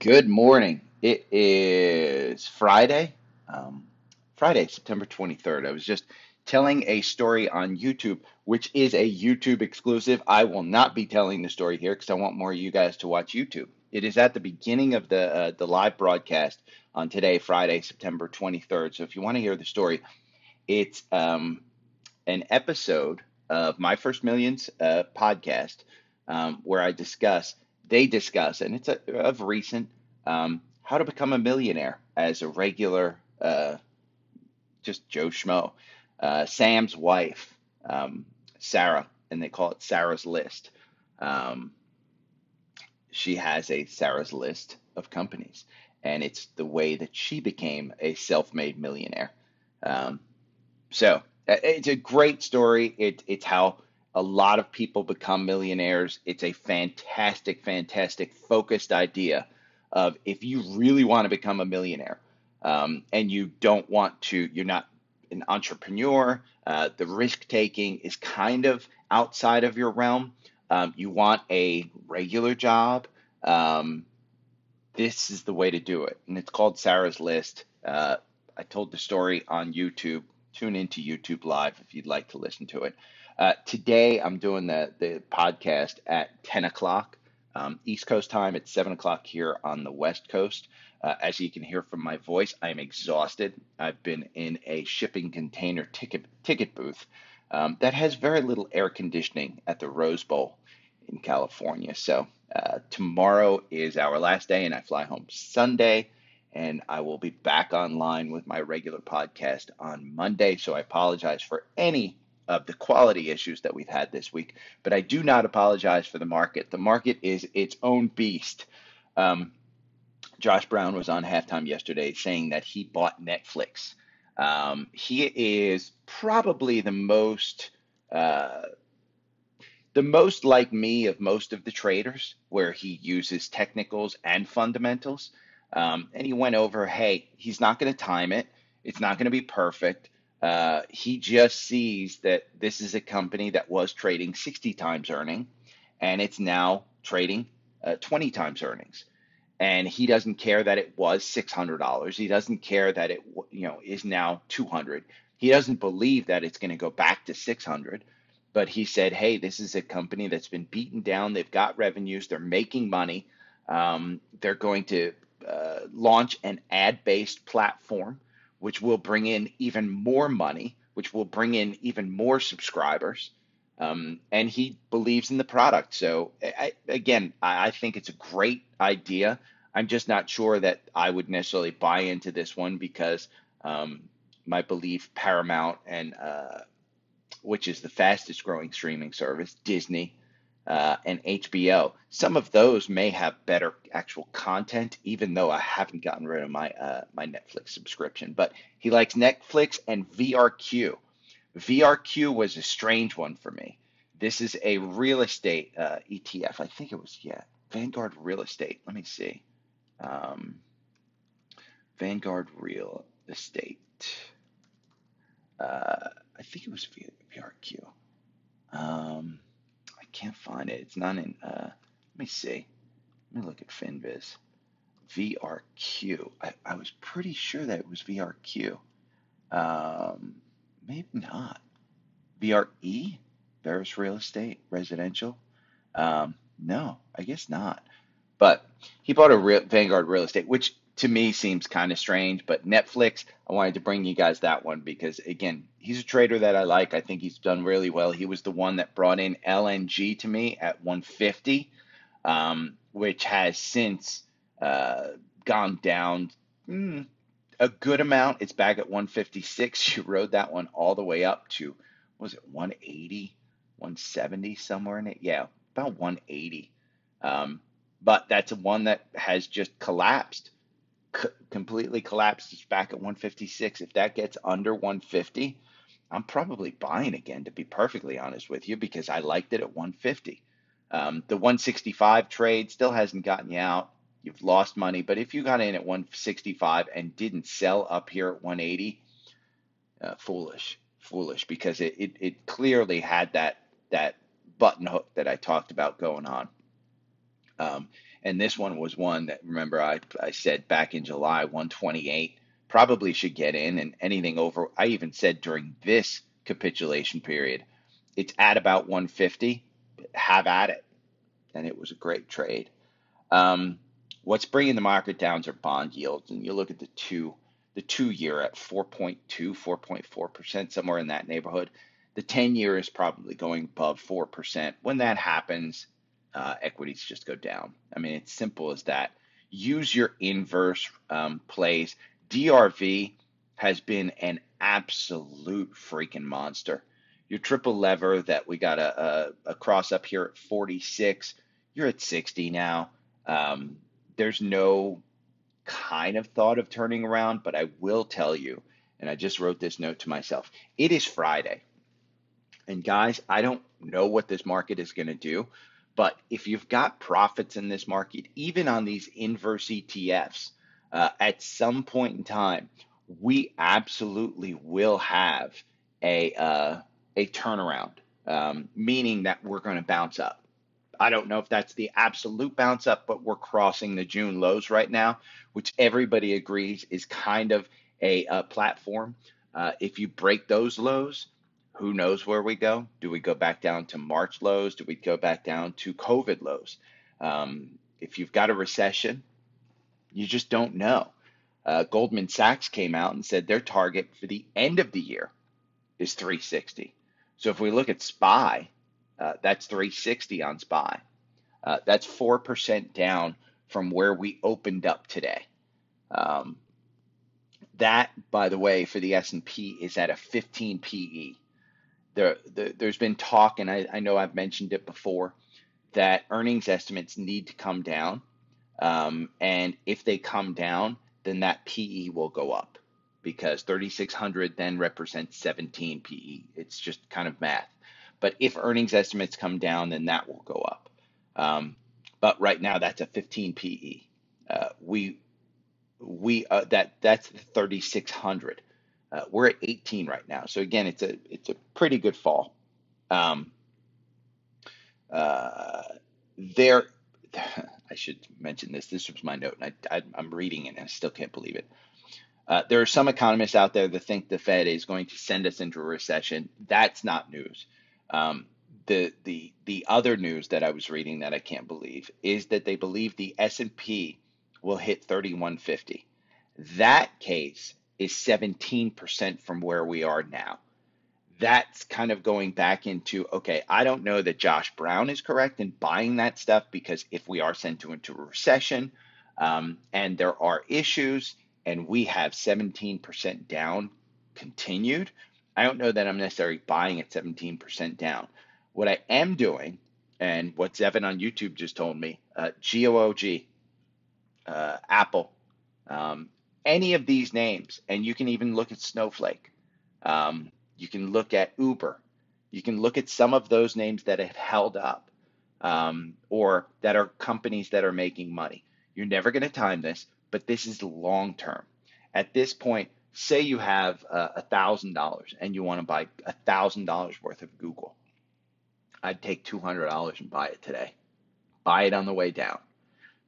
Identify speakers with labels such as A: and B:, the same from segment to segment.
A: Good morning. It is Friday, um, Friday, September 23rd. I was just telling a story on YouTube, which is a YouTube exclusive. I will not be telling the story here because I want more of you guys to watch YouTube. It is at the beginning of the uh, the live broadcast on today, Friday, September 23rd. So if you want to hear the story, it's um, an episode of My First Millions uh, podcast um, where I discuss, they discuss, and it's a, of recent, um, how to become a millionaire as a regular, uh, just Joe Schmo. Uh, Sam's wife, um, Sarah, and they call it Sarah's List. Um, she has a Sarah's List of companies, and it's the way that she became a self-made millionaire. Um, so uh, it's a great story. It, it's how a lot of people become millionaires. It's a fantastic, fantastic focused idea of if you really want to become a millionaire um, and you don't want to, you're not an entrepreneur, uh, the risk taking is kind of outside of your realm. Um, you want a regular job. Um, this is the way to do it. And it's called Sarah's List. Uh, I told the story on YouTube. Tune into YouTube Live if you'd like to listen to it. Uh, today, I'm doing the, the podcast at 10 o'clock um, East Coast time. It's 7 o'clock here on the West Coast. Uh, as you can hear from my voice, I am exhausted. I've been in a shipping container ticket, ticket booth um, that has very little air conditioning at the Rose Bowl in California. So, uh, tomorrow is our last day, and I fly home Sunday and I will be back online with my regular podcast on Monday. So I apologize for any of the quality issues that we've had this week, but I do not apologize for the market. The market is its own beast. Um, Josh Brown was on halftime yesterday saying that he bought Netflix. Um, he is probably the most uh, the most like me of most of the traders, where he uses technicals and fundamentals. Um, and he went over, hey, he's not going to time it. It's not going to be perfect. Uh, he just sees that this is a company that was trading 60 times earning, and it's now trading uh, 20 times earnings. And he doesn't care that it was $600. He doesn't care that it you know is now 200. He doesn't believe that it's going to go back to 600. But he said, hey, this is a company that's been beaten down. They've got revenues. They're making money. Um, they're going to uh, launch an ad based platform which will bring in even more money, which will bring in even more subscribers. Um, and he believes in the product. So, I, again, I, I think it's a great idea. I'm just not sure that I would necessarily buy into this one because um, my belief Paramount and uh, which is the fastest growing streaming service, Disney, uh, and HBO. Some of those may have better actual content, even though I haven't gotten rid of my uh, my Netflix subscription. But he likes Netflix and VRQ. VRQ was a strange one for me. This is a real estate uh, ETF. I think it was yeah Vanguard Real Estate. Let me see. Um, Vanguard Real Estate. Uh, I think it was VRQ. Um, can't find it. It's not in. Uh, let me see. Let me look at Finviz. VRQ. I, I was pretty sure that it was VRQ. Um, maybe not. VRE. Veris Real Estate Residential. Um, no, I guess not. But he bought a real, Vanguard Real Estate, which to me seems kind of strange. But Netflix, I wanted to bring you guys that one because again, he's a trader that I like. I think he's done really well. He was the one that brought in LNG to me at 150, um, which has since uh, gone down mm, a good amount. It's back at 156. You rode that one all the way up to was it 180, 170 somewhere in it? Yeah, about 180. Um, but that's one that has just collapsed, c- completely collapsed. It's back at 156. If that gets under 150, I'm probably buying again, to be perfectly honest with you, because I liked it at 150. Um, the 165 trade still hasn't gotten you out. You've lost money, but if you got in at 165 and didn't sell up here at 180, uh, foolish, foolish, because it, it it clearly had that that button hook that I talked about going on. Um, and this one was one that remember I I said back in July 128 probably should get in, and anything over I even said during this capitulation period, it's at about 150. Have at it, and it was a great trade. Um, what's bringing the market down are bond yields, and you look at the two the two year at 4.2, 4.4%, somewhere in that neighborhood. The 10 year is probably going above 4%. When that happens, uh, equities just go down. I mean, it's simple as that. Use your inverse um, plays. DRV has been an absolute freaking monster. Your triple lever that we got a, a, a cross up here at 46, you're at 60 now. Um, there's no kind of thought of turning around, but I will tell you, and I just wrote this note to myself it is Friday. And guys, I don't know what this market is going to do, but if you've got profits in this market, even on these inverse ETFs, uh, at some point in time, we absolutely will have a uh, a turnaround, um, meaning that we're going to bounce up. I don't know if that's the absolute bounce up, but we're crossing the June lows right now, which everybody agrees is kind of a, a platform. Uh, if you break those lows, who knows where we go? Do we go back down to March lows? Do we go back down to COVID lows? Um, if you've got a recession, you just don't know. Uh, Goldman Sachs came out and said their target for the end of the year is 360. So if we look at SPY, uh, that's 360 on SPY. Uh, that's 4% down from where we opened up today. Um, that, by the way, for the S&P is at a 15 PE. There, the, there's been talk, and I, I, know I've mentioned it before, that earnings estimates need to come down. Um, and if they come down, then that PE will go up because 3,600 then represents 17 PE. It's just kind of math. But if earnings estimates come down, then that will go up. Um, but right now, that's a 15 PE. Uh, we we uh, that that's 3,600. Uh, we're at 18 right now. So again, it's a it's a pretty good fall. Um, uh, there, I should mention this. This was my note, and I, am reading it, and I still can't believe it. Uh, there are some economists out there that think the Fed is going to send us into a recession. That's not news. Um, the the the other news that I was reading that I can't believe is that they believe the S and P will hit 3150. That case is 17% from where we are now. That's kind of going back into okay, I don't know that Josh Brown is correct in buying that stuff because if we are sent to into a recession um, and there are issues and we have 17% down continued, I don't know that I'm necessarily buying at 17% down. What I am doing, and what Evan on YouTube just told me, uh, GOOG, uh, Apple, um, any of these names, and you can even look at Snowflake. Um, you can look at Uber. You can look at some of those names that have held up um, or that are companies that are making money. You're never going to time this, but this is long term. At this point, say you have a thousand dollars and you want to buy a thousand dollars worth of Google, I'd take two hundred dollars and buy it today. Buy it on the way down,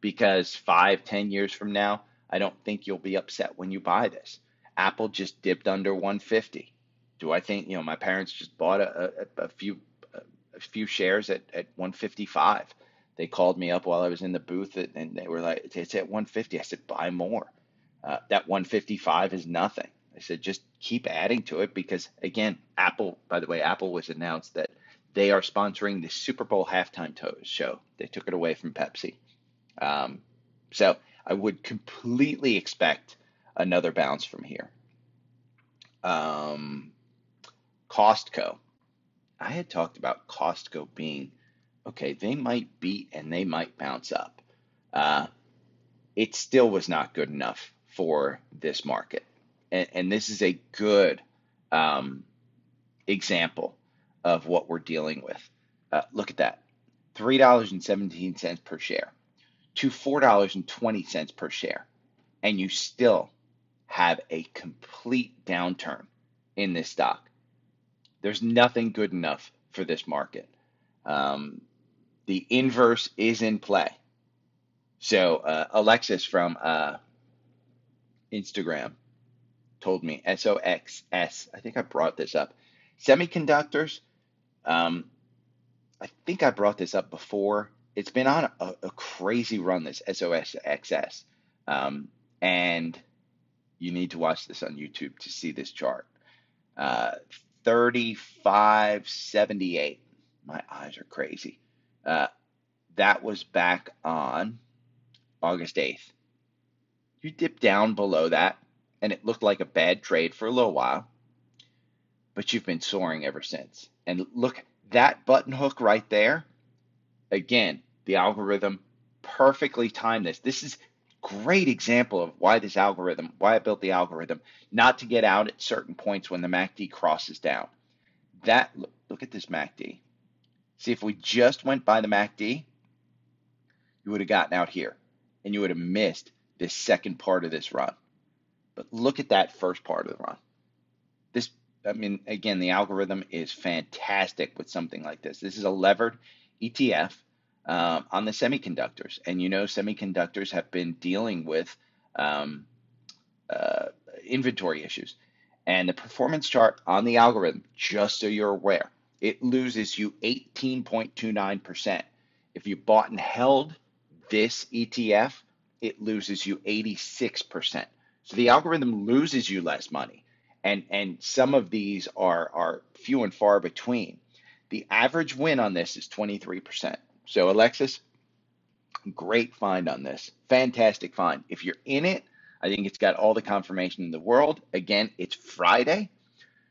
A: because five, ten years from now, I don't think you'll be upset when you buy this. Apple just dipped under 150. Do I think you know my parents just bought a, a, a few a few shares at, at 155? They called me up while I was in the booth and they were like, "It's at 150." I said, "Buy more." Uh, that 155 is nothing. I said, just keep adding to it because, again, Apple, by the way, Apple was announced that they are sponsoring the Super Bowl halftime show. They took it away from Pepsi. Um, so I would completely expect another bounce from here. Um, Costco. I had talked about Costco being okay, they might beat and they might bounce up. Uh, it still was not good enough for this market. And, and this is a good um, example of what we're dealing with. Uh, look at that $3.17 per share to $4.20 per share. And you still have a complete downturn in this stock. There's nothing good enough for this market. Um, the inverse is in play. So uh, Alexis from uh, Instagram told me SOXS. I think I brought this up. Semiconductors. Um, I think I brought this up before. It's been on a, a crazy run. This SOXS, um, and you need to watch this on YouTube to see this chart. Uh, 3578. My eyes are crazy. Uh, that was back on August 8th. You dipped down below that, and it looked like a bad trade for a little while, but you've been soaring ever since. And look, that button hook right there, again, the algorithm perfectly timed this. This is great example of why this algorithm, why I built the algorithm, not to get out at certain points when the MACD crosses down. That look, look at this MACD. See, if we just went by the MACD, you would have gotten out here and you would have missed this second part of this run. But look at that first part of the run. This, I mean, again, the algorithm is fantastic with something like this. This is a levered ETF um, on the semiconductors. And you know, semiconductors have been dealing with um, uh, inventory issues. And the performance chart on the algorithm, just so you're aware, it loses you 18.29%. If you bought and held this ETF, it loses you 86%. So the algorithm loses you less money. And, and some of these are, are few and far between. The average win on this is 23%. So, Alexis, great find on this. Fantastic find. If you're in it, I think it's got all the confirmation in the world. Again, it's Friday.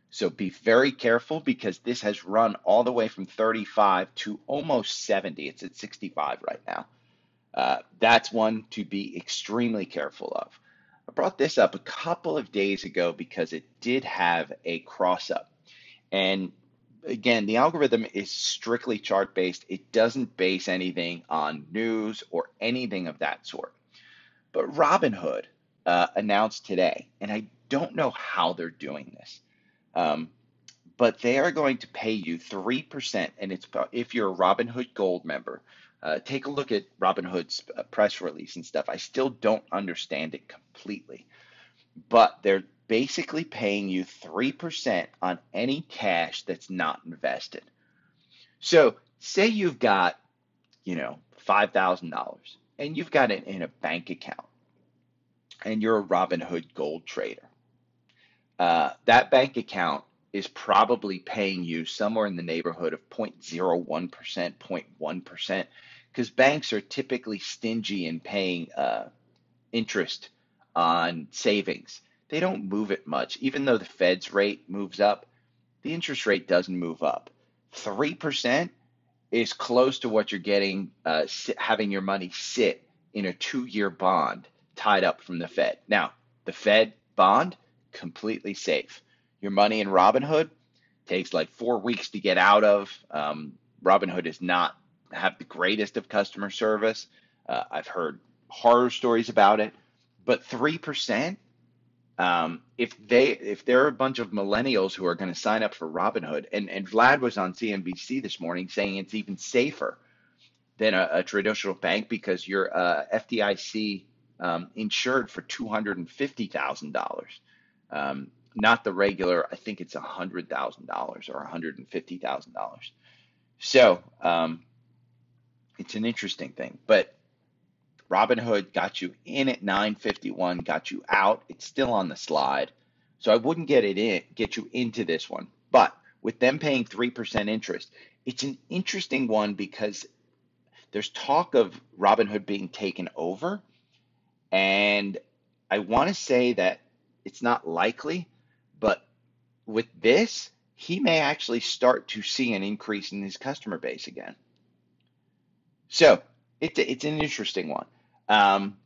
A: So be very careful because this has run all the way from 35 to almost 70. It's at 65 right now. Uh, that's one to be extremely careful of. I brought this up a couple of days ago because it did have a cross up. And again, the algorithm is strictly chart based. It doesn't base anything on news or anything of that sort. But Robinhood uh, announced today, and I don't know how they're doing this, um, but they are going to pay you 3%. And it's if you're a Robinhood Gold member, uh, take a look at Robinhood's uh, press release and stuff. I still don't understand it completely, but they're basically paying you 3% on any cash that's not invested. So, say you've got, you know, $5,000 and you've got it in a bank account and you're a Robinhood gold trader. Uh, that bank account is probably paying you somewhere in the neighborhood of 0.01%, 0.1%, because banks are typically stingy in paying uh, interest on savings they don't move it much. Even though the Fed's rate moves up, the interest rate doesn't move up. 3% is close to what you're getting, uh, having your money sit in a two year bond tied up from the Fed. Now, the Fed bond, completely safe. Your money in Robinhood takes like four weeks to get out of. Um, Robinhood is not have the greatest of customer service. Uh, I've heard horror stories about it, but 3% um, if they if there are a bunch of millennials who are going to sign up for Robinhood, and and Vlad was on CNBC this morning saying it's even safer than a, a traditional bank because you're uh, FDIC um, insured for two hundred and fifty thousand um, dollars, not the regular. I think it's hundred thousand dollars or hundred and fifty thousand dollars. So um, it's an interesting thing, but Robinhood got you in at 951, got you out. It's still on the slide. So I wouldn't get it in, get you into this one. But with them paying 3% interest, it's an interesting one because there's talk of Robinhood being taken over. And I want to say that it's not likely, but with this, he may actually start to see an increase in his customer base again. So it's it's an interesting one. Um,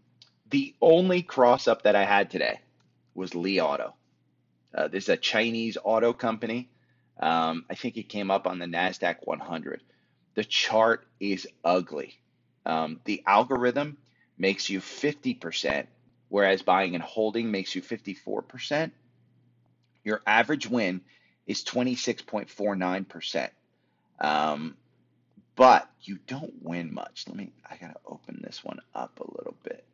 A: the only cross up that I had today was Li Auto. Uh, this is a Chinese auto company. Um, I think it came up on the NASDAQ 100. The chart is ugly. Um, the algorithm makes you 50%, whereas buying and holding makes you 54%. Your average win is 26.49%. Um, but you don't win much. Let me, I got to open this one up a little bit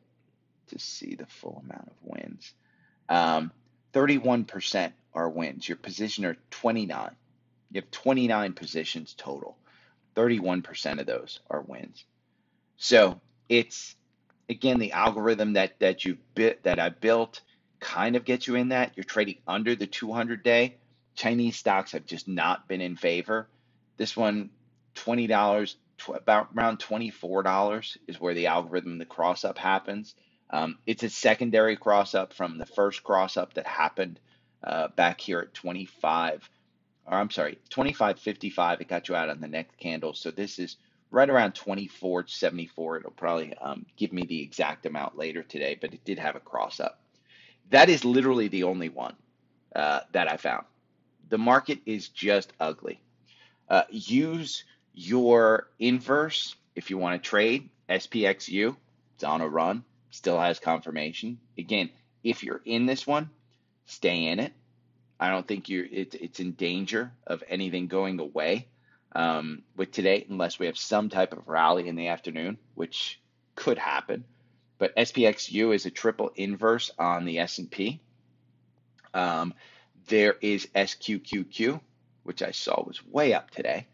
A: to see the full amount of wins. Um, 31% are wins. Your position are 29. You have 29 positions total. 31% of those are wins. So it's again the algorithm that that you bit that I built kind of gets you in that. You're trading under the 200 day. Chinese stocks have just not been in favor. This one, twenty dollars, about around twenty four dollars is where the algorithm, the cross up happens. Um, it's a secondary cross up from the first cross up that happened uh, back here at 25, or I'm sorry, 25.55. It got you out on the next candle. So this is right around 24.74. It'll probably um, give me the exact amount later today, but it did have a cross up. That is literally the only one uh, that I found. The market is just ugly. Uh, use your inverse if you want to trade. SPXU, it's on a run still has confirmation. Again, if you're in this one, stay in it. I don't think you're it, it's in danger of anything going away um, with today, unless we have some type of rally in the afternoon, which could happen. But SPXU is a triple inverse on the S&P. Um, there is SQQQ, which I saw was way up today.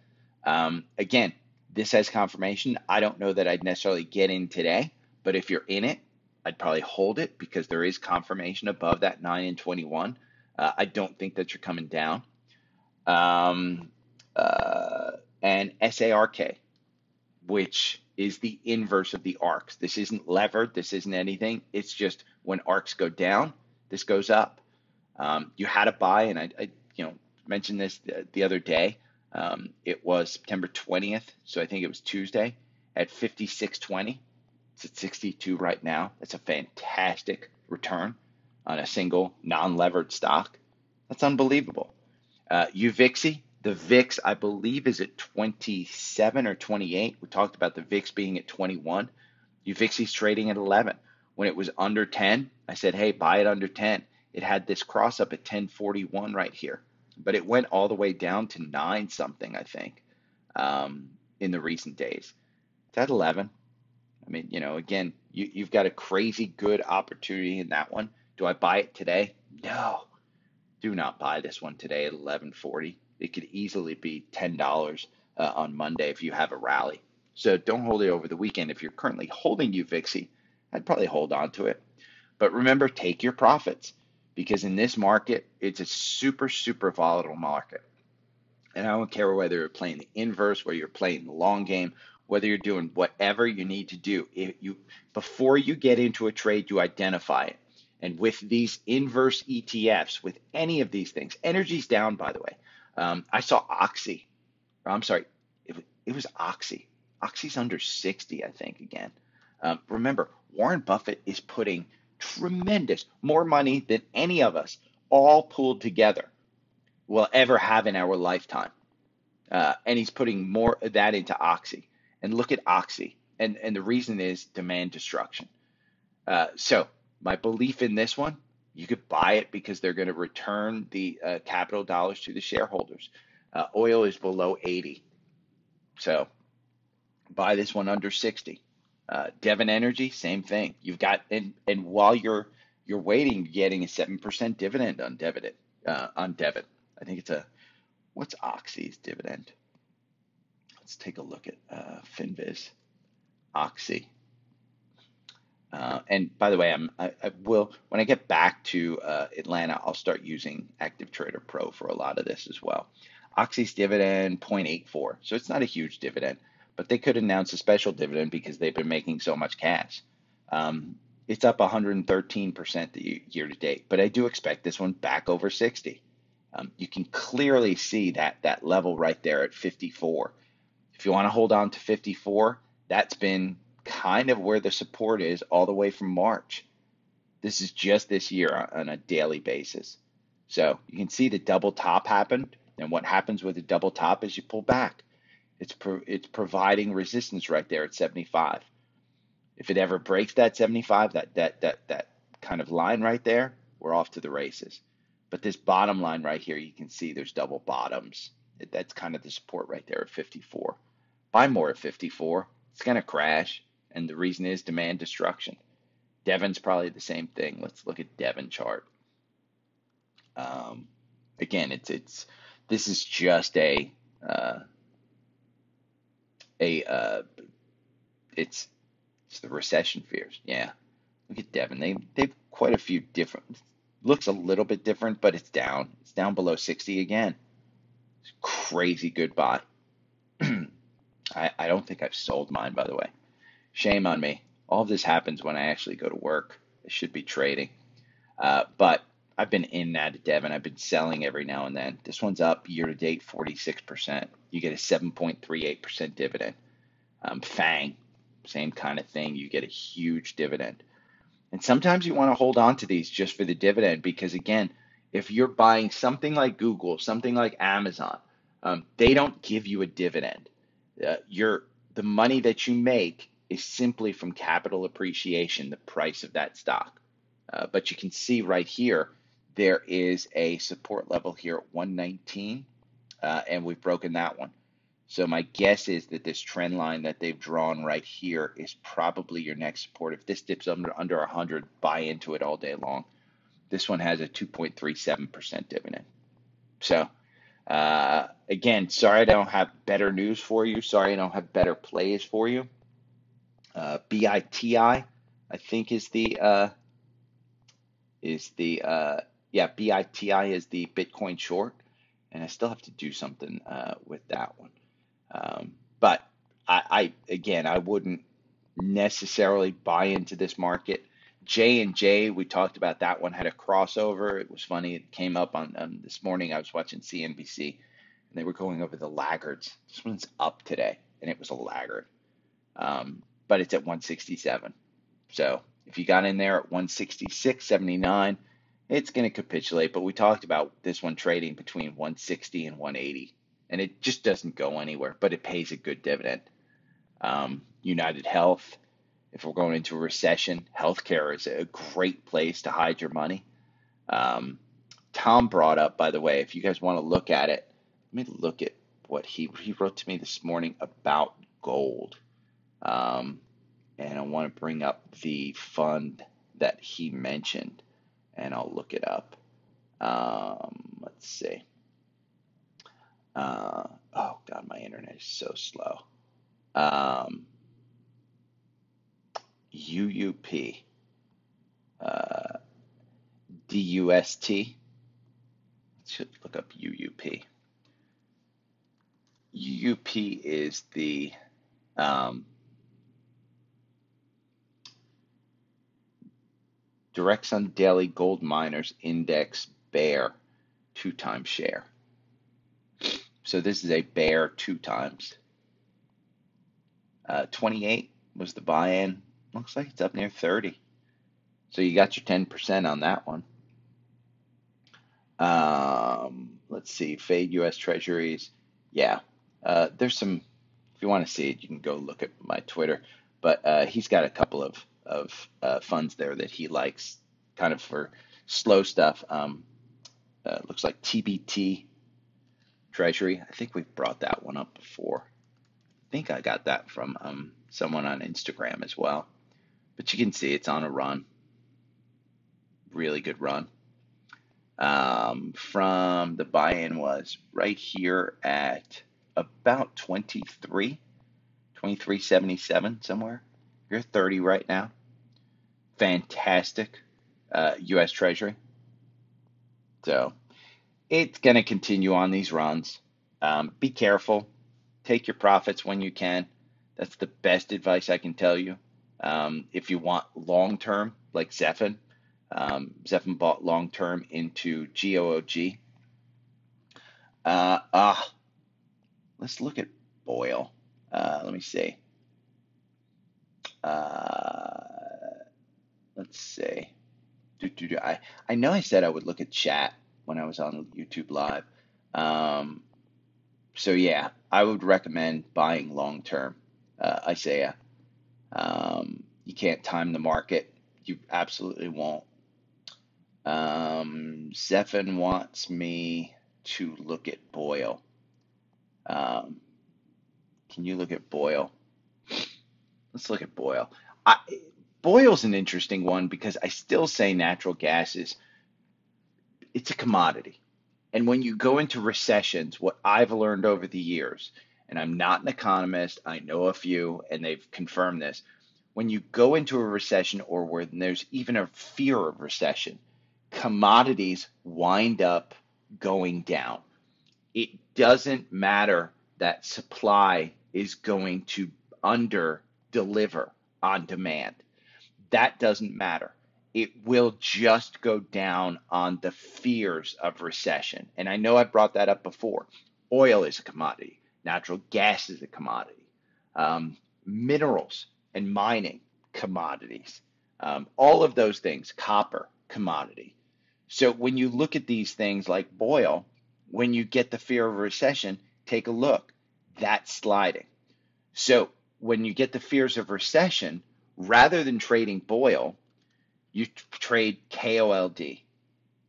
A: Um, again, this has confirmation. I don't know that I'd necessarily get in today, but if you're in it, I'd probably hold it because there is confirmation above that 9 and 21. Uh, I don't think that you're coming down. Um, uh, and SARK, which is the inverse of the arcs. This isn't levered. This isn't anything. It's just when arcs go down, this goes up. Um, you had a buy, and I, I, you know, mentioned this the, the other day. Um, it was September 20th, so I think it was Tuesday at 56.20. It's at 62 right now. That's a fantastic return on a single non-levered stock. That's unbelievable. Uh, UVXY, the VIX, I believe, is at 27 or 28. We talked about the VIX being at 21. UVXY's trading at 11. When it was under 10, I said, hey, buy it under 10. It had this cross up at 1041 right here, but it went all the way down to 9 something, I think, um, in the recent days. It's at 11. I mean, you know, again, you, you've got a crazy good opportunity in that one. Do I buy it today? No. Do not buy this one today at 1140. It could easily be $10 uh, on Monday if you have a rally. So don't hold it over the weekend. If you're currently holding UVXY, I'd probably hold on to it. But remember, take your profits because in this market, it's a super, super volatile market. And I don't care whether you're playing the inverse, whether you're playing the long game, whether you're doing whatever you need to do. If you before you get into a trade you identify it. And with these inverse etfs with any of these things energy's down by the way. Um, i saw oxy. I'm sorry it, it, was oxy. Oxy's under 60 i think again. Um, remember warren buffett is putting tremendous more money than any of us all pulled together will ever have in our lifetime uh, and he's putting more of that into oxy and look at Oxy. And, and the reason is demand destruction. Uh, so my belief in this one, you could buy it because they're going to return the uh, capital dollars to the shareholders. Uh, oil is below 80. So buy this one under 60. Uh, Devon Energy, same thing. You've got and and while you're you're waiting, you're getting a seven percent dividend on dividend uh, on debit. I think it's a what's Oxy's dividend? Let's take a look at uh, FinViz, Oxy. Uh, and by the way, I'm, I, I, will when I get back to uh, Atlanta, I'll start using Active Trader Pro for a lot of this as well. Oxy's dividend 0.84, so it's not a huge dividend, but they could announce a special dividend because they've been making so much cash. Um, it's up 113% the year to date, but I do expect this one back over 60. Um, you can clearly see that that level right there at 54 if you want to hold on to 54, That's been kind of where the support is all the way from March. This is just this year on a daily basis. So you can see the double top happened. And what happens with a double top is you pull back. It's, pro- it's providing resistance right there at 75. If it ever breaks that 75, that, that, that, that kind of line right there, we're off to the races. But this bottom line right here, you can see there's double bottoms. That's kind of the support right there at 54. Buy more at 54. It's going to crash. And the reason is demand destruction. Devon's probably the same thing. Let's look at Devon chart. Um, again, it's it's this is just a uh, a uh, it's it's the recession fears. Yeah, look at Devon. They they've quite a few different. Looks a little bit different, but it's down. It's down below 60 again. It's crazy good buy. I, I don't think I've sold mine, by the way. Shame on me. All this happens when I actually go to work. I should be trading. Uh, but I've been in that Devon. I've been selling every now and then. This one's up year to date 46%. You get a 7.38% dividend. Um, Fang, same kind of thing. You get a huge dividend. And sometimes you want to hold on to these just for the dividend because, again, if you're buying something like Google, something like Amazon, um, they don't give you a dividend. Uh, your the money that you make is simply from capital appreciation, the price of that stock. Uh, but you can see right here, there is a support level here at 119, uh, and we've broken that one. So my guess is that this trend line that they've drawn right here is probably your next support. If this dips under under 100, buy into it all day long. This one has a 2.37% dividend. So uh, again, sorry I don't have better news for you. Sorry I don't have better plays for you. Uh, BITI, I think is the uh, is the uh, yeah BITI is the Bitcoin short, and I still have to do something uh, with that one. Um, but I, I again, I wouldn't necessarily buy into this market. J and J, we talked about that one had a crossover. It was funny. It came up on um, this morning. I was watching CNBC, and they were going over the laggards. This one's up today, and it was a laggard, um, but it's at 167. So if you got in there at 166.79, it's going to capitulate. But we talked about this one trading between 160 and 180 and it just doesn't go anywhere, but it pays a good dividend. Um, United Health, if we're going into a recession, healthcare is a great place to hide your money. Um, Tom brought up, by the way, if you guys want to look at it, let me look at what he he wrote to me this morning about gold, um, and I want to bring up the fund that he mentioned, and I'll look it up. Um, let's see. Uh, oh God, my internet is so slow. Um, UUP, uh, DUST. Should look up UUP. UUP is the um, Direxion Daily Gold Miners Index Bear two times share. So this is a bear two times. Uh, 28 was the buy-in. Looks like it's up near 30. So you got your 10% on that one. Um, let's see, fade U.S. Treasuries. Yeah, uh, there's some. If you want to see it, you can go look at my Twitter. But uh, he's got a couple of of uh, funds there that he likes, kind of for slow stuff. Um, uh, looks like TBT Treasury. I think we've brought that one up before. I think I got that from um, someone on Instagram as well. But you can see it's on a run. Really good run. Um, from the buy in was right here at about 23, 2377 somewhere. You're 30 right now. Fantastic uh, U.S. Treasury. So it's going to continue on these runs. Um, be careful. Take your profits when you can. That's the best advice I can tell you. Um, if you want long term, like Zephin, um, Zephin bought long term into GOOG. Uh, uh, let's look at BOIL. Uh, let me see. Let's see. Do, do, do. I, I know I said I would look at chat when I was on YouTube Live. Um, so yeah, I would recommend buying long term, uh, Isaiah. Um, you can't time the market. You absolutely won't. Um, Zephan wants me to look at BOIL. Um, can you look at BOIL? Let's look at BOIL. I, BOIL's an interesting one because I still say natural gas is it's a commodity. And when you go into recessions, what I've learned over the years, and I'm not an economist, I know a few, and they've confirmed this. When you go into a recession or when there's even a fear of recession, commodities wind up going down. It doesn't matter that supply is going to under deliver on demand. That doesn't matter. It will just go down on the fears of recession. And I know I brought that up before. Oil is a commodity, natural gas is a commodity, um, minerals and mining, commodities. Um, all of those things, copper, commodity. So when you look at these things like BOIL, when you get the fear of recession, take a look. That's sliding. So when you get the fears of recession, rather than trading BOIL, you trade KOLD.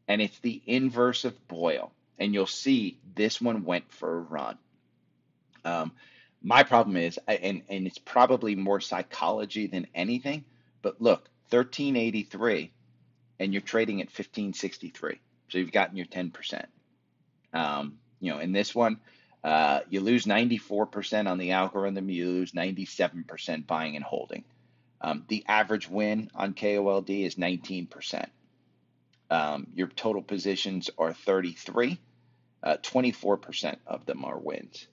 A: And it's the inverse of BOIL. And you'll see this one went for a run. Um, my problem is, and, and it's probably more psychology than anything, but look, 1383 and you're trading at 1563. So you've gotten your 10%. Um, you know, in this one, uh, you lose 94% on the algorithm, you lose 97% buying and holding. Um, the average win on KOLD is 19%. Um, your total positions are 33. Uh, 24% of them are wins.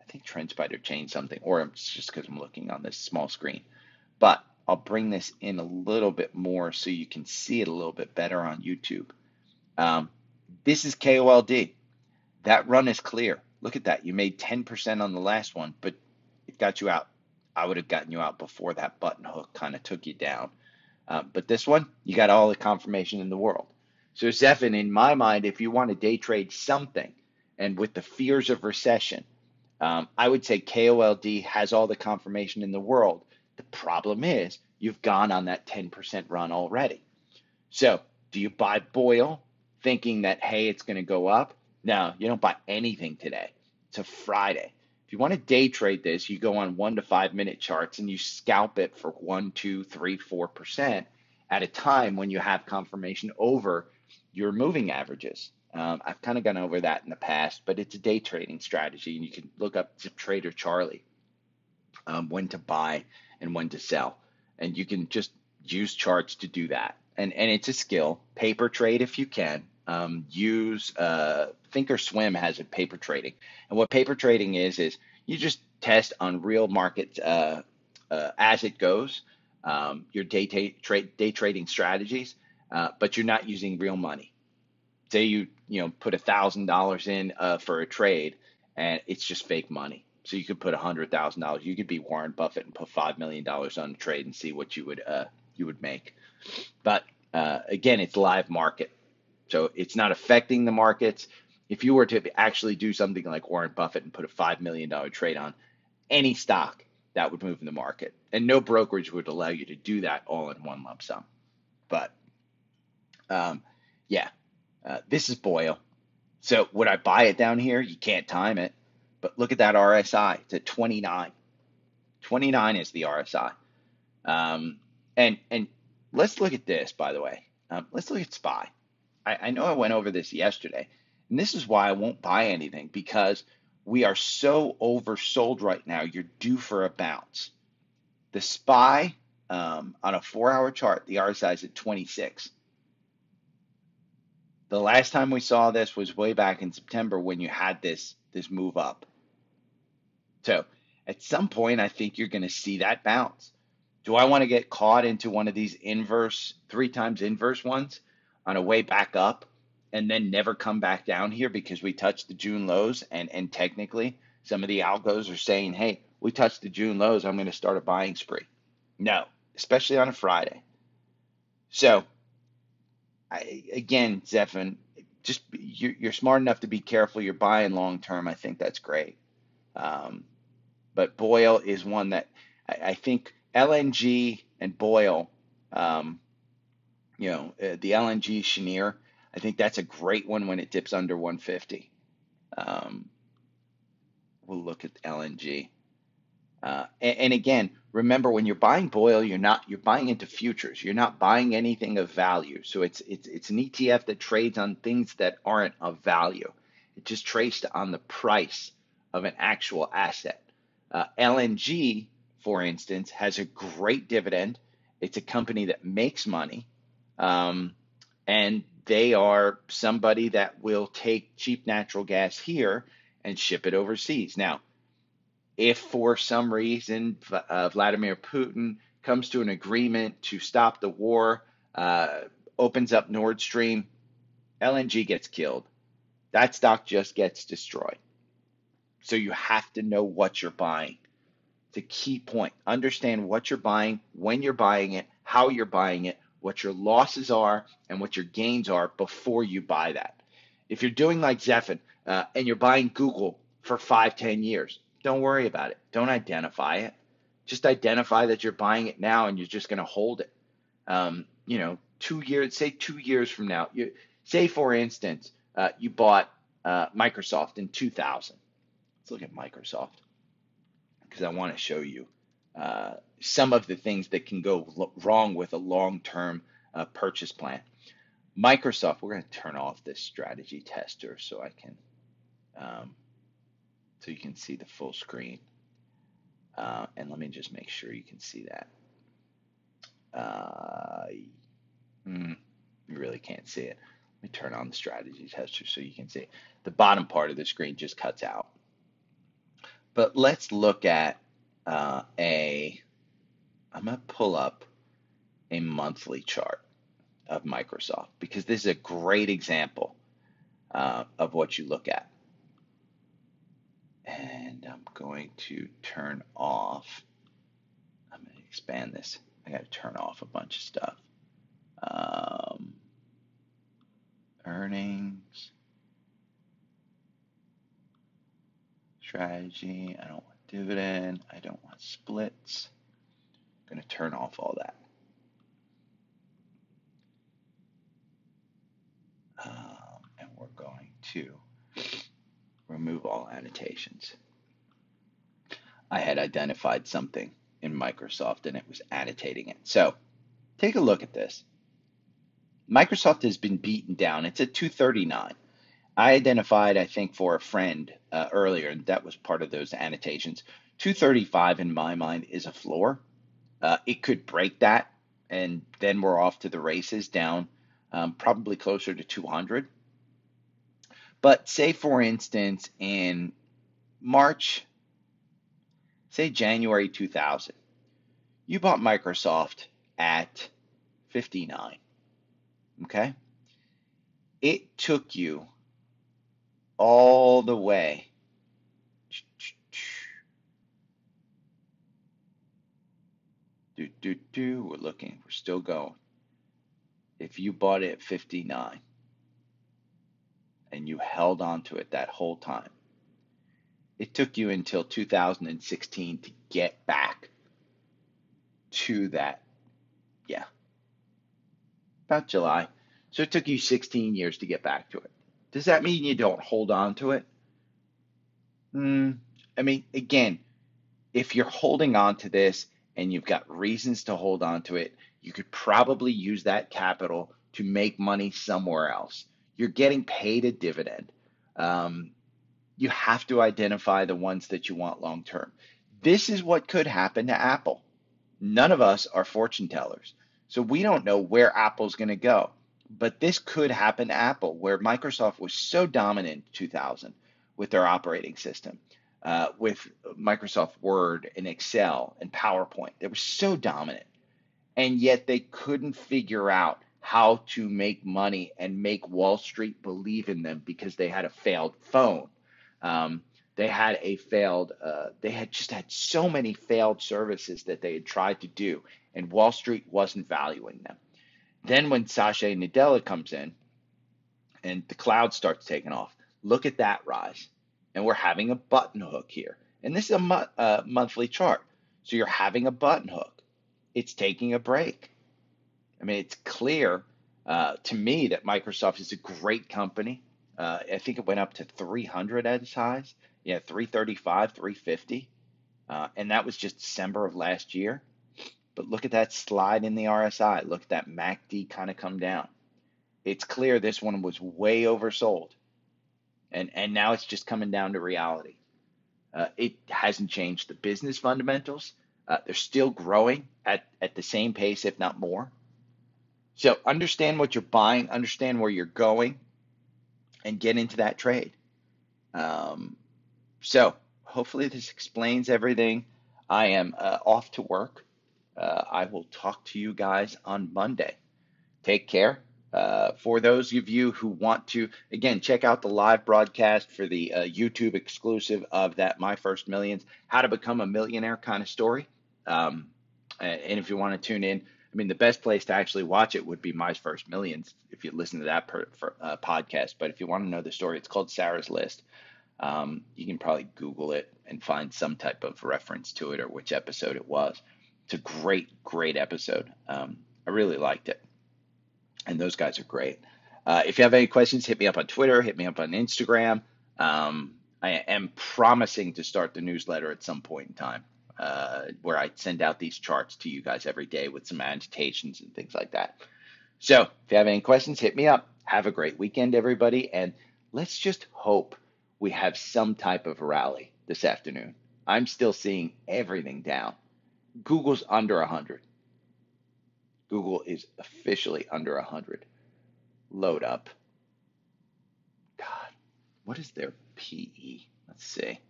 A: I think TrendSpider changed something, or it's just because I'm looking on this small screen. But I'll bring this in a little bit more so you can see it a little bit better on YouTube. Um, this is KOLD. That run is clear. Look at that. You made 10% on the last one, but it got you out. I would have gotten you out before that button hook kind of took you down. Uh, but this one, you got all the confirmation in the world. So, Zephan, in my mind, if you want to day trade something, and with the fears of recession, um, I would say KOLD has all the confirmation in the world. The problem is you've gone on that 10% run already. So, do you buy BOIL thinking that, hey, it's going to go up? No, you don't buy anything today. It's a Friday. If you want to day trade this, you go on one to five minute charts and you scalp it for one, two, three, four percent at a time when you have confirmation over your moving averages. Um, I've kind of gone over that in the past, but it's a day trading strategy, and you can look up Trader Charlie um, when to buy and when to sell, and you can just use charts to do that. And and it's a skill. Paper trade if you can um, use uh, Thinkorswim has a paper trading, and what paper trading is is you just test on real market uh, uh, as it goes um, your day trade day trading strategies, uh, but you're not using real money. Say you you know put a thousand dollars in uh, for a trade, and it's just fake money. So you could put a hundred thousand dollars. You could be Warren Buffett and put five million dollars on a trade and see what you would uh, you would make. But again, it's live market. So it's not affecting the markets. If you were to actually do something like Warren Buffett and put a $5 million trade on any stock, that would move in the market. And no brokerage would allow you to do that all in one lump sum. But um, yeah, uh, this is BOIL. So would I buy it down here? You can't time it. But look at that RSI. It's at 29. 29 is the RSI. Um, and and let's look at this, by the way. Um, let's look at SPY. I, I know I went over this yesterday, and this is why I won't buy anything because we are so oversold right now. You're due for a bounce. The SPY um, on a four hour chart, the RSI is at 26. The last time we saw this was way back in September when you had this this move up. So at some point, I think you're going to see that bounce. Do I want to get caught into one of these inverse, three times inverse ones? On a way back up and then never come back down here because we touched the June lows and and technically some of the algos are saying, "Hey, we touched the June lows, I'm going to start a buying spree." No, especially on a Friday. So, I, again, Zephan, just you're, you're smart enough to be careful. You're buying long term. I think that's great. Um, but BOIL is one that I, I think LNG and BOIL, um, you know, uh, the LNG Cheniere, I think that's a great one when it dips under 150. Um, we'll look at LNG. Uh, and, and again, remember when you're buying BOIL, you're not you're buying into futures. You're not buying anything of value. So it's it's it's an ETF that trades on things that aren't of value. It just trades on the price of an actual asset. Uh, LNG, for instance, has a great dividend. It's a company that makes money, um, and they are somebody that will take cheap natural gas here and ship it overseas. Now, if for some reason uh, Vladimir Putin comes to an agreement to stop the war, uh, opens up Nord Stream, LNG gets killed. That stock just gets destroyed. So you have to know what you're buying. A key point. Understand what you're buying, when you're buying it, how you're buying it, what your losses are, and what your gains are before you buy that. If you're doing like Zephan uh, and you're buying Google for five, ten years, don't worry about it. Don't identify it. Just identify that you're buying it now and you're just going to hold it. Um, you know, two years, say two years from now, you say for instance, uh, you bought uh, Microsoft in 2000. Let's look at Microsoft because I want to show you uh, some of the things that can go wrong with a long-term uh, purchase plan. Microsoft, we're going to turn off this strategy tester so I can um, so you can see the full screen. Uh, and let me just make sure you can see that. Mm, you really can't see it. Let me turn on the strategy tester so you can see. The bottom part of the screen just cuts out. But let's look at uh, a, I'm to pull up a monthly chart of Microsoft because this is a great example uh, of what you look at and I'm going to turn off. I'm to expand this. I got to turn off a bunch of stuff. Um, earnings, strategy. I don't dividend. I don't want splits. I'm going to turn off all that. Um, and we're going to remove all annotations. I had identified something in Microsoft and it was annotating it. So take a look at this. Microsoft has been beaten down. It's at 239. I identified, I think, for a friend uh, earlier, and that was part of those annotations. 235 in my mind is a floor. Uh, it could break that, and then we're off to the races down um, probably closer to 200. But say, for instance, in March, say January 2000, you bought Microsoft at 59. Okay? It took you all the way do do do we're looking we're still going if you bought it at 59 and you held on to it that whole time. It took you until 2016 to get back to that. Yeah. About July. So it took you 16 years to get back to it. Does that mean you don't hold on to it? Hmm. I mean, again, if you're holding on to this and you've got reasons to hold on to it, you could probably use that capital to make money somewhere else you're getting paid a dividend. Um, you have to identify the ones that you want long term. This is what could happen to Apple. None of us are fortune tellers. So we don't know where Apple's going to go. But this could happen to Apple, where Microsoft was so dominant in 2000 with their operating system, uh, with Microsoft Word and Excel and PowerPoint. They were so dominant. And yet they couldn't figure out how to make money and make Wall Street believe in them because they had a failed phone. Um, they had a failed, uh, they had just had so many failed services that they had tried to do, and Wall Street wasn't valuing them. Then when Satya Nadella comes in and the cloud starts taking off, look at that rise. And we're having a button hook here. And this is a mo- uh, monthly chart. So you're having a button hook. It's taking a break. I mean, it's clear uh, to me that Microsoft is a great company. Uh, I think it went up to 300 at its highs. Yeah, 335, 350. Uh, and that was just December of last year. But look at that slide in the RSI. Look at that MACD kind of come down. It's clear this one was way oversold. And, and now it's just coming down to reality. Uh, it hasn't changed the business fundamentals. Uh, they're still growing at, at the same pace, if not more. So understand what you're buying, understand where you're going, and get into that trade. Um, so hopefully this explains everything. I am uh, off to work. Uh, I will talk to you guys on Monday. Take care. Uh, for those of you who want to, again, check out the live broadcast for the uh, YouTube exclusive of that My First Millions, how to become a millionaire kind of story. Um, and if you want to tune in, I mean, the best place to actually watch it would be My First Millions if you listen to that per, for, uh, podcast. But if you want to know the story, it's called Sarah's List. Um, you can probably Google it and find some type of reference to it or which episode it was. It's a great, great episode. Um, I really liked it. And those guys are great. Uh, if you have any questions, hit me up on Twitter, hit me up on Instagram. Um, I am promising to start the newsletter at some point in time uh, where I send out these charts to you guys every day with some annotations and things like that. So if you have any questions, hit me up. Have a great weekend, everybody. And let's just hope we have some type of rally this afternoon. I'm still seeing everything down. Google's under 100. Google is officially under 100. Load up. God, what is their PE? Let's see.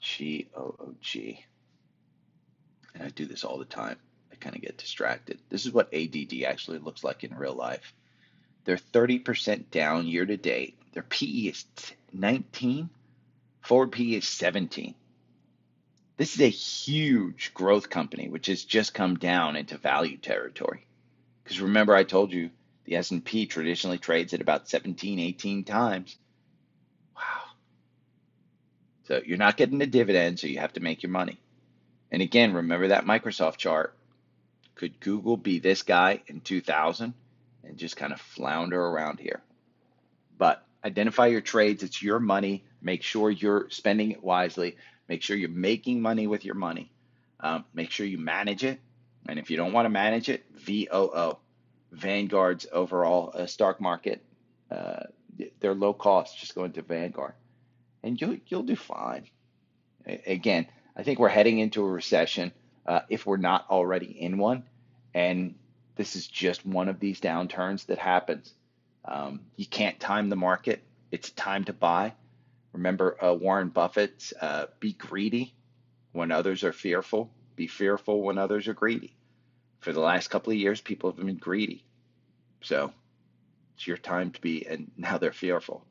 A: G O O G. And I do this all the time. I kind of get distracted. This is what ADD actually looks like in real life. They're 30% down year to date. Their PE is 19. Forward PE is 17. This is a huge growth company which has just come down into value territory. Because remember I told you the S&P traditionally trades at about 17, 18 times. Wow. So you're not getting a dividend, so you have to make your money. And again, remember that Microsoft chart. Could Google be this guy in 2000 and just kind of flounder around here? But identify your trades. It's your money. Make sure you're spending it wisely. Make sure you're making money with your money. Um, make sure you manage it. And if you don't want to manage it, VOO, Vanguard's overall uh, stock market, uh, they're low cost. Just go into Vanguard and you'll you'll do fine. Again, I think we're heading into a recession uh, if we're not already in one, and this is just one of these downturns that happens. Um, you can't time the market; it's time to buy. Remember uh, Warren Buffett's uh, "Be greedy when others are fearful, be fearful when others are greedy." For the last couple of years, people have been greedy, so it's your time to be, and now they're fearful.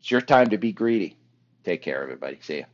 A: It's your time to be greedy. Take care, everybody. See ya.